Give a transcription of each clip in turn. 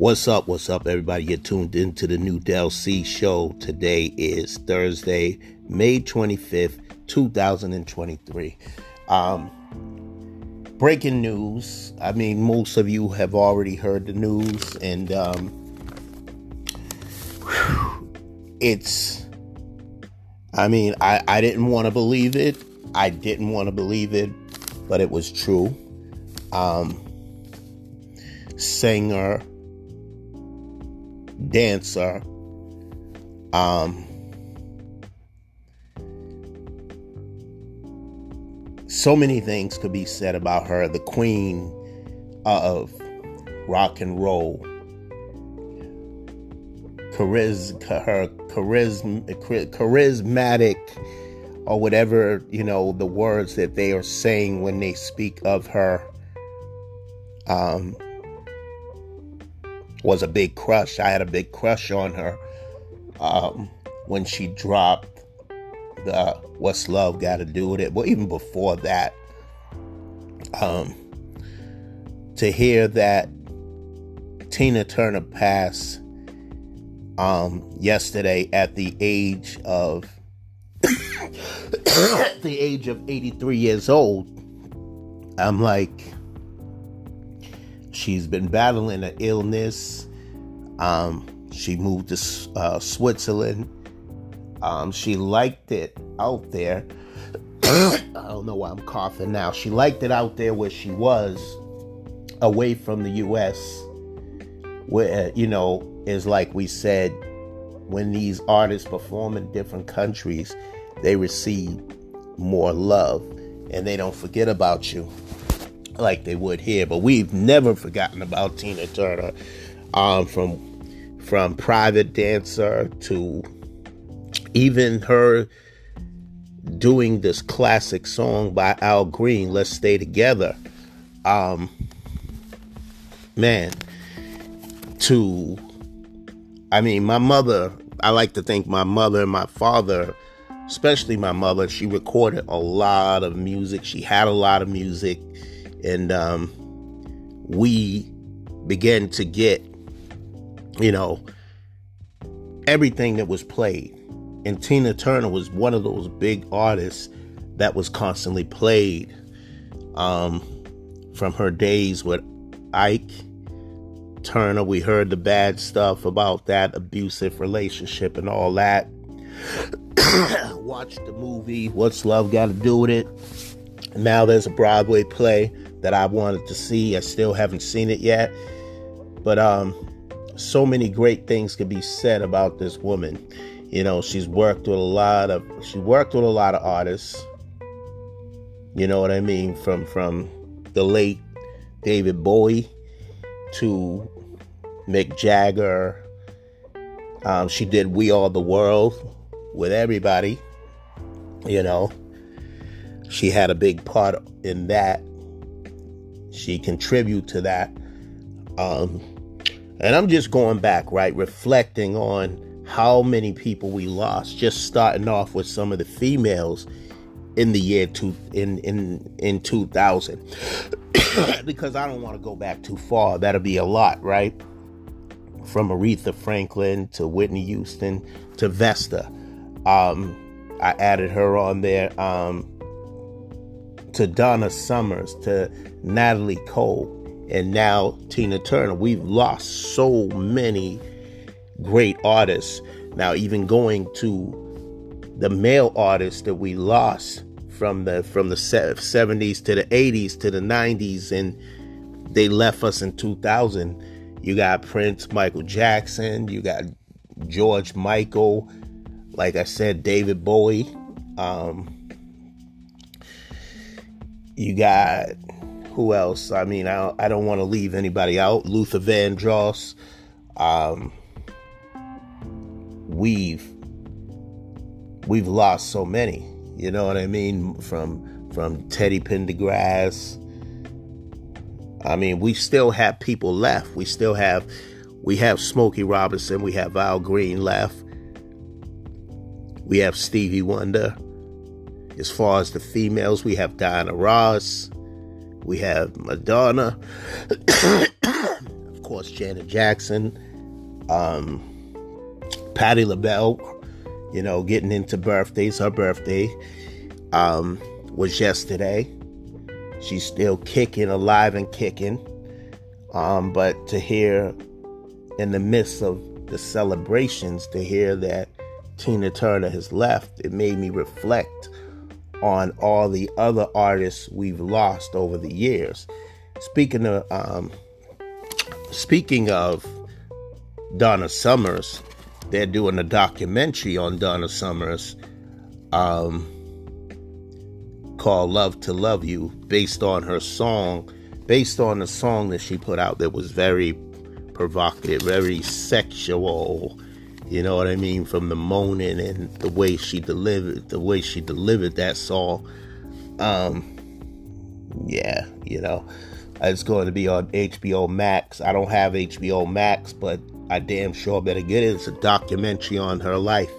What's up? What's up, everybody? You're tuned into the new Del C show. Today is Thursday, May 25th, 2023. Um, breaking news. I mean, most of you have already heard the news, and um, it's. I mean, I, I didn't want to believe it. I didn't want to believe it, but it was true. Um, singer dancer. Um, so many things could be said about her, the queen of rock and roll. Chariz, her charism, charismatic, or whatever you know the words that they are saying when they speak of her. Um, was a big crush. I had a big crush on her um, when she dropped the "What's Love Got to Do with It." Well, even before that, um, to hear that Tina Turner passed um, yesterday at the age of the age of 83 years old, I'm like She's been battling an illness. Um, she moved to uh, Switzerland. Um, she liked it out there. I don't know why I'm coughing now. She liked it out there where she was, away from the U.S. Where you know is like we said, when these artists perform in different countries, they receive more love, and they don't forget about you like they would here. But we've never forgotten about Tina Turner, um, from from private dancer to even her doing this classic song by Al Green, "Let's Stay Together." Um, man, to I mean, my mother. I like to think my mother and my father especially my mother, she recorded a lot of music. She had a lot of music and um, we began to get, you know, everything that was played. And Tina Turner was one of those big artists that was constantly played um, from her days with Ike Turner. We heard the bad stuff about that abusive relationship and all that. Watched the movie What's Love Got to Do with It? Now there's a Broadway play that I wanted to see. I still haven't seen it yet. But um so many great things could be said about this woman. You know, she's worked with a lot of she worked with a lot of artists. You know what I mean? From from the late David Bowie to Mick Jagger. Um, she did We Are the World with everybody. You know, she had a big part in that she contribute to that. Um, and I'm just going back, right, reflecting on how many people we lost. Just starting off with some of the females in the year two in in in 2000, because I don't want to go back too far. That'll be a lot, right? From Aretha Franklin to Whitney Houston to Vesta. Um, I added her on there. Um, to Donna Summers, to Natalie Cole, and now Tina Turner. We've lost so many great artists. Now, even going to the male artists that we lost from the from the 70s to the 80s to the 90s and they left us in 2000 you got prince michael jackson you got george michael like i said david bowie um, you got who else? I mean, I I don't want to leave anybody out. Luther Vandross. Um, we've we've lost so many. You know what I mean? From from Teddy Pendergrass. I mean, we still have people left. We still have we have Smokey Robinson. We have Al Green left. We have Stevie Wonder. As far as the females, we have Diana Ross, we have Madonna, of course, Janet Jackson, um, Patti LaBelle, you know, getting into birthdays. Her birthday um, was yesterday. She's still kicking, alive and kicking. Um, but to hear in the midst of the celebrations, to hear that Tina Turner has left, it made me reflect on all the other artists we've lost over the years. Speaking of um, speaking of Donna Summers, they're doing a documentary on Donna Summers um, called Love to Love You, based on her song, based on the song that she put out that was very provocative, very sexual. You know what I mean? From the moaning and the way she delivered, the way she delivered that song. Um, yeah, you know, it's going to be on HBO Max. I don't have HBO Max, but I damn sure better get it. It's a documentary on her life.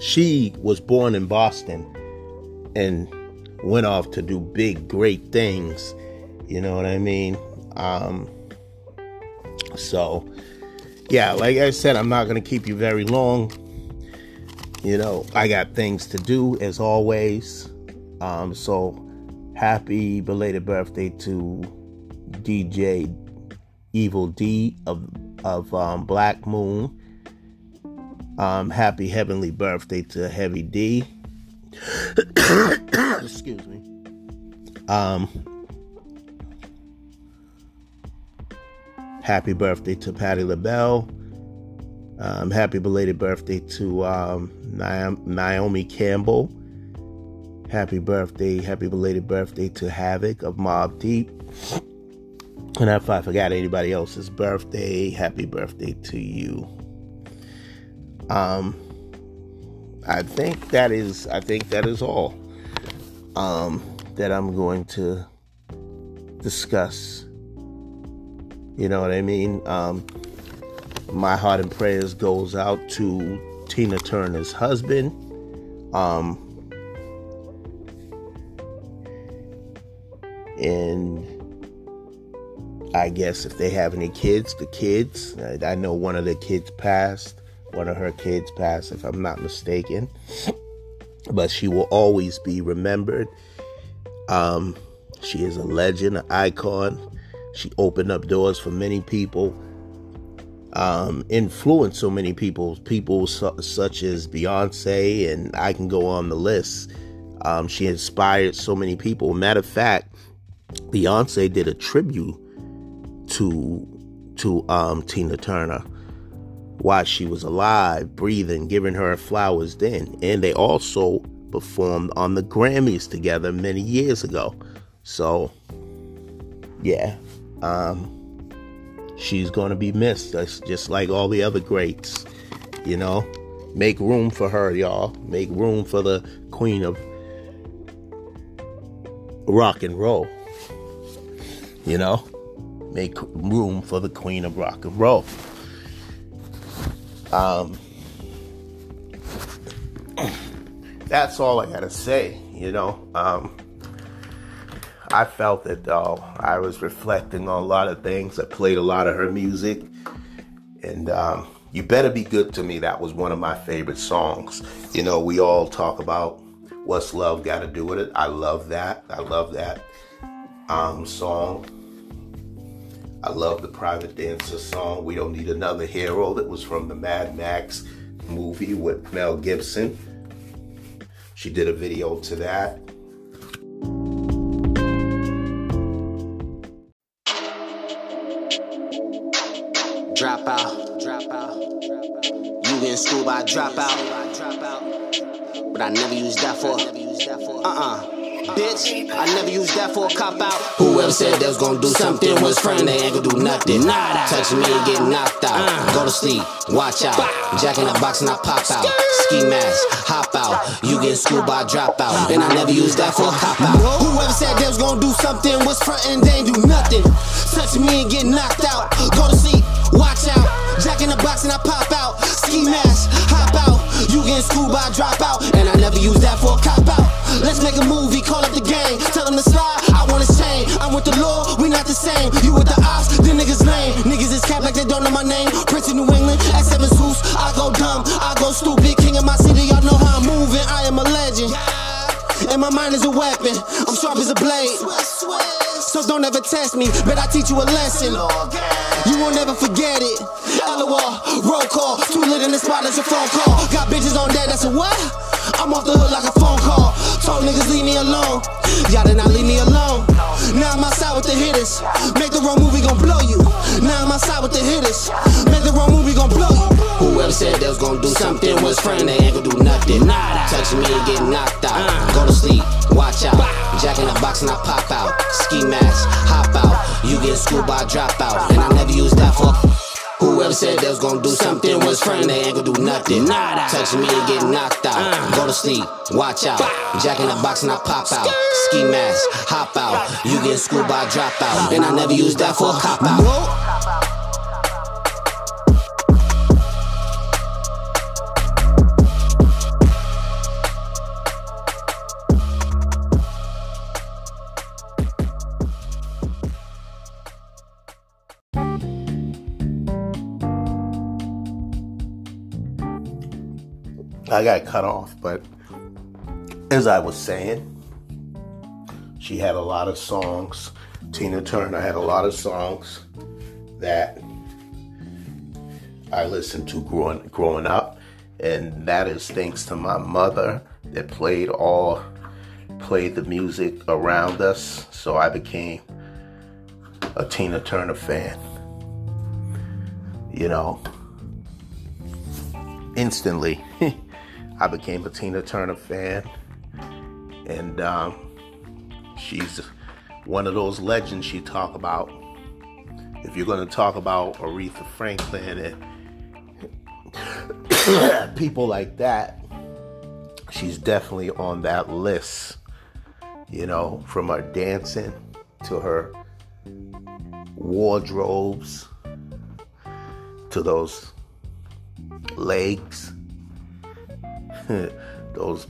She was born in Boston and went off to do big, great things. You know what I mean? Um, so, yeah, like I said, I'm not going to keep you very long. You know, I got things to do as always. Um, so, happy belated birthday to DJ Evil Dee of of um, Black Moon. Um, happy heavenly birthday to Heavy D. Excuse me. Um, happy birthday to Patti LaBelle. Um, happy belated birthday to um, Naomi Campbell. Happy birthday, happy belated birthday to Havoc of Mobb Deep. And if I forgot anybody else's birthday, happy birthday to you. Um, I think that is I think that is all um, that I'm going to discuss. You know what I mean? Um, my heart and prayers goes out to Tina Turner's husband. Um, and I guess if they have any kids, the kids. I know one of the kids passed. One of her kids passed, if I'm not mistaken. But she will always be remembered. Um, she is a legend, an icon. She opened up doors for many people, um, influenced so many people, people su- such as Beyonce, and I can go on the list. Um, she inspired so many people. Matter of fact, Beyonce did a tribute to to um, Tina Turner while she was alive, breathing, giving her flowers then. And they also performed on the Grammys together many years ago. So, yeah, um, she's going to be missed, just like all the other greats. You know, make room for her, y'all. Make room for the queen of rock and roll. You know? make room for the queen of rock and roll. Um, that's all I gotta say, you know. Um, I felt it though. I was reflecting on a lot of things. I played a lot of her music, and um, "You Better Be Good to Me" that was one of my favorite songs. You know, we all talk about what's love got to do with it. I love that. I love that um, song. I love the Private Dancer song, We Don't Need Another Hero, that was from the Mad Max movie with Mel Gibson. She did a video to that. Drop out. But I never use that for. Uh uh bitch. I never used that for a cop out. Whoever said they was gonna do something was friend, they ain't gonna do nothing. Nada. Touching me and get knocked out. Uh. Go to sleep, watch out. Jack in the box and I pop out. Ski mask, hop out. You get schooled by drop out. And I never used that for a cop out. Whoever said they was gonna do something was frontin', they ain't do nothing. Touching me and get knocked out. Go to sleep, watch out. Jack in the box and I pop out. Ski mask. You get schooled by drop out. And I never use that for a cop out. Let's make a movie, call it the game. Tell them to slide, I want to change. I'm with the law, we not the same. You with the ops, the niggas lame. Niggas is cap like they don't know my name. Prince of New England, S7 Zeus. I go dumb, I go stupid. King of my city, y'all know how I'm moving. I am a legend. And my mind is a weapon. I'm sharp as a blade. Don't ever test me, but I teach you a lesson. You won't ever forget it. LOL, roll call. Too lit in the spot, that's a phone call. Got bitches on deck, that's a what? I'm off the hood like a phone call. Told niggas leave me alone. Y'all did not leave me alone. Now I'm outside with the hitters. Make the wrong movie gon' blow you. Now I'm outside with the hitters. Make the wrong movie gon' blow you. Whoever said they was gon' do something was friend, they ain't gon' do nothing. Nada. Touching me and get knocked out. Uh. Go to sleep, watch out. Jack in the box and I pop out. Ski mask, hop out. You get schooled by dropout. And I never use that for. Whoever said they was gonna do something was friend, they ain't gonna do nothing. Nada. Touching me and get knocked out. Uh. Go to sleep, watch out. Jack in the box and I pop out. Ski mask, hop out. You get schooled by dropout. And I never use that for a cop out. I got cut off, but as I was saying, she had a lot of songs. Tina Turner had a lot of songs that I listened to growing growing up, and that is thanks to my mother that played all played the music around us. So I became a Tina Turner fan. You know, instantly. I became a Tina Turner fan, and um, she's one of those legends you talk about. If you're going to talk about Aretha Franklin and people like that, she's definitely on that list. You know, from her dancing to her wardrobes to those legs those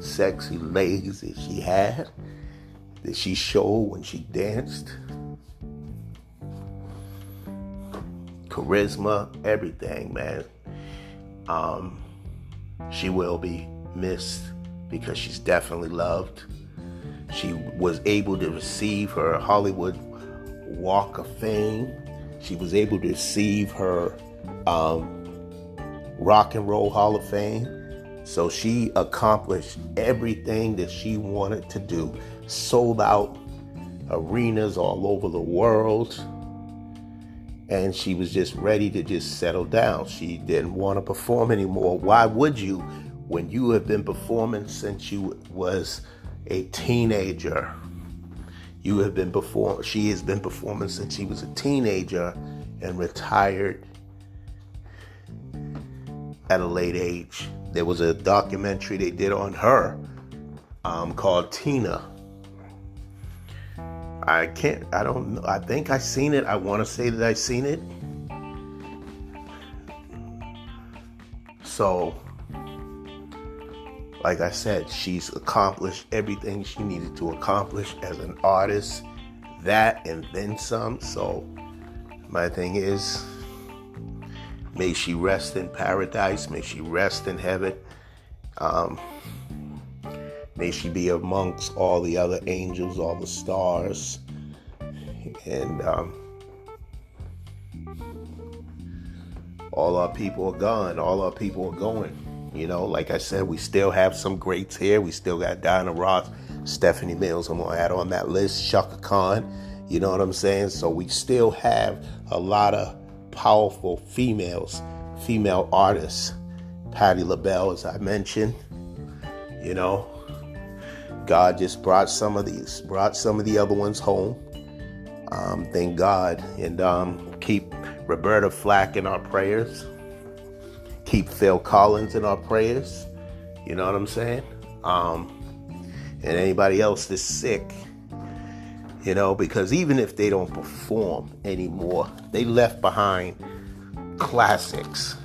sexy legs that she had, that she showed when she danced. Charisma, everything, man. Um, she will be missed because she's definitely loved. She was able to receive her Hollywood Walk of Fame. She was able to receive her um, Rock and Roll Hall of Fame. So she accomplished everything that she wanted to do, sold out arenas all over the world. And she was just ready to just settle down. She didn't want to perform anymore. Why would you when you have been performing since you was a teenager? You have been perform she has been performing since she was a teenager and retired at a late age. There was a documentary they did on her um, called Tina. I can't, I don't know. I think I seen it. I want to say that I seen it. So, like I said, she's accomplished everything she needed to accomplish as an artist, that and then some. So, my thing is, May she rest in paradise. May she rest in heaven. Um, may she be amongst all the other angels, all the stars. And um, all our people are gone. All our people are going. You know, like I said, we still have some greats here. We still got Diana Ross, Stephanie Mills. I'm going to add on that list. Chaka Khan. You know what I'm saying? So we still have a lot of powerful females, female artists. Patti LaBelle, as I mentioned, you know, God just brought some of these, brought some of the other ones home. Um, thank God, and um, keep Roberta Flack in our prayers. Keep Phil Collins in our prayers. You know what I'm saying? Um, and anybody else that's sick, you know, because even if they don't perform anymore, they left behind classics,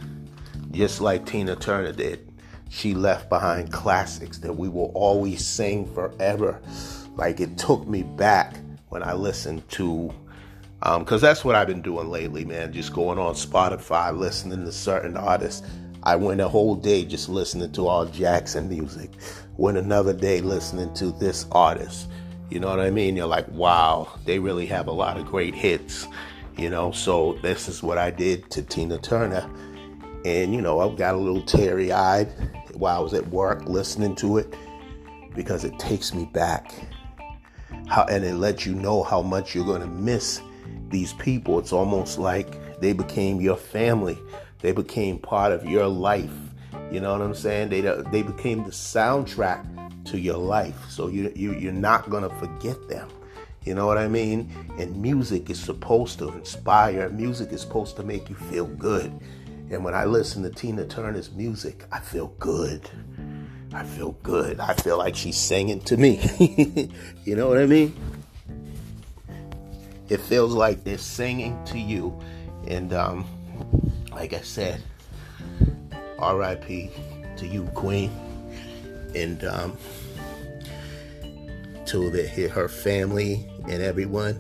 just like Tina Turner did. She left behind classics that we will always sing forever. Like it took me back when I listened to because um, that's what I've been doing lately, man. Just going on Spotify, listening to certain artists. I went a whole day just listening to all Jackson music. Went another day listening to this artist. You know what I mean? You're like, wow, they really have a lot of great hits. You know, so this is what I did to Tina Turner. And, you know, I got a little teary eyed while I was at work listening to it because it takes me back. How, and it lets you know how much you're going to miss these people. It's almost like they became your family. They became part of your life. You know what I'm saying? They they became the soundtrack to your life. So you, you you're not gonna forget them. You know what I mean? And music is supposed to inspire. Music is supposed to make you feel good. And when I listen to Tina Turner's music, I feel good. I feel good. I feel like she's singing to me. you know what I mean? It feels like they're singing to you. And um, like I said, R.I.P. to you, Queen. And um, to the, her family and everyone.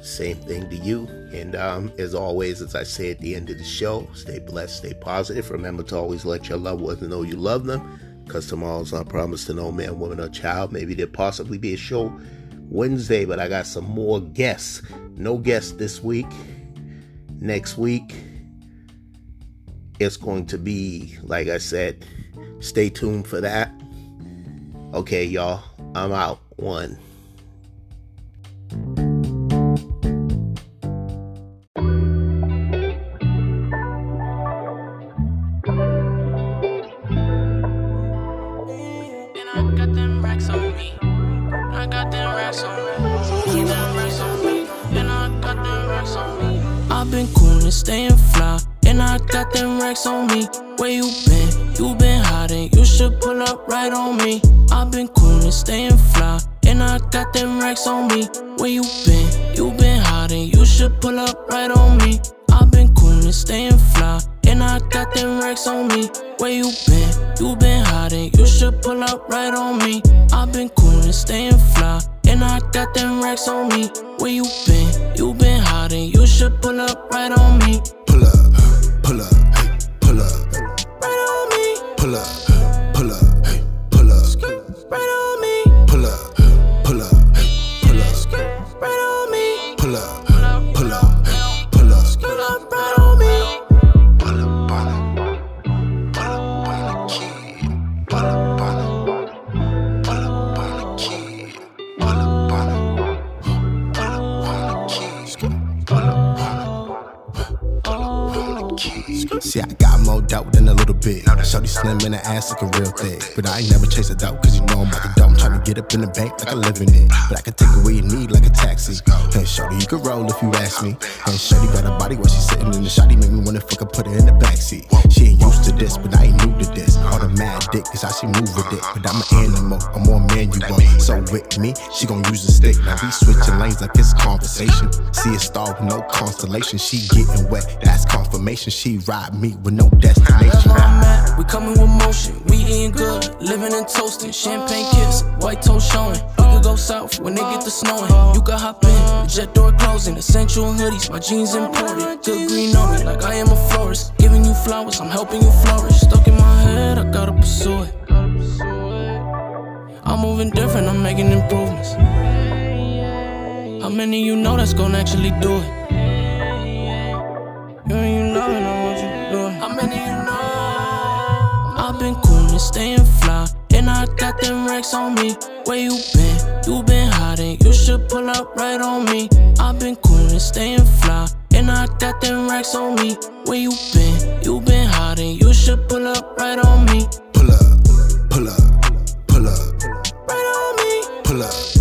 Same thing to you. And um, as always, as I say at the end of the show, stay blessed, stay positive. Remember to always let your loved ones know you love them because tomorrow's not promised to no man, woman, or child. Maybe there possibly be a show Wednesday, but I got some more guests. No guests this week. Next week, it's going to be, like I said, stay tuned for that. Okay, y'all, I'm out. One. Should pull up right on me. i been coolin', staying fly. And I got them racks on me. Where you been? You been hiding. You should pull up right on me. i been coolin', staying fly. And I got them racks on me. Where you been? You been hiding. You should pull up right on me. i been coolin', staying fly. And I got them racks on me. Where you been? You been hiding. You should pull up right on me. Pull up, pull up, pull up. Right on me. Pull up, slim and the ass looking real thick. But I ain't never chase a dope, cause you know I'm about to dope. I'm trying to get up in the bank like I live in it. But I can take away your need like a taxi. Hey, Shorty, you can roll if you ask me. And Shorty got a body where she's sitting in the shotty, make me wanna fucking put her in the backseat. She ain't used to this, but I ain't new to this. All the mad dick is how she move with it. But I'm an animal, I'm more manual. So with me, she gon' use a stick. Now we switching lanes like it's conversation. See a star with no constellation. She getting wet, that's confirmation. She ride me with no destination. We coming We eating good, living and toasting. Champagne kiss, white toast showing. We could go south when they get the snowing. You could hop in, the jet door closing. Essential hoodies, my jeans imported. Good green on me, like I am a florist. Giving you flowers, I'm helping you flourish. Stuck in my head, I gotta pursue it. I'm moving different, I'm making improvements. How many you know that's gonna actually do it? I've been cool and staying fly. And I got them racks on me. Where you been? You been hiding. You should pull up right on me. I've been cool and staying fly. And I got them racks on me. Where you been? You been hiding. You should pull up right on me. Pull up, pull up, pull up, Right on me. pull up,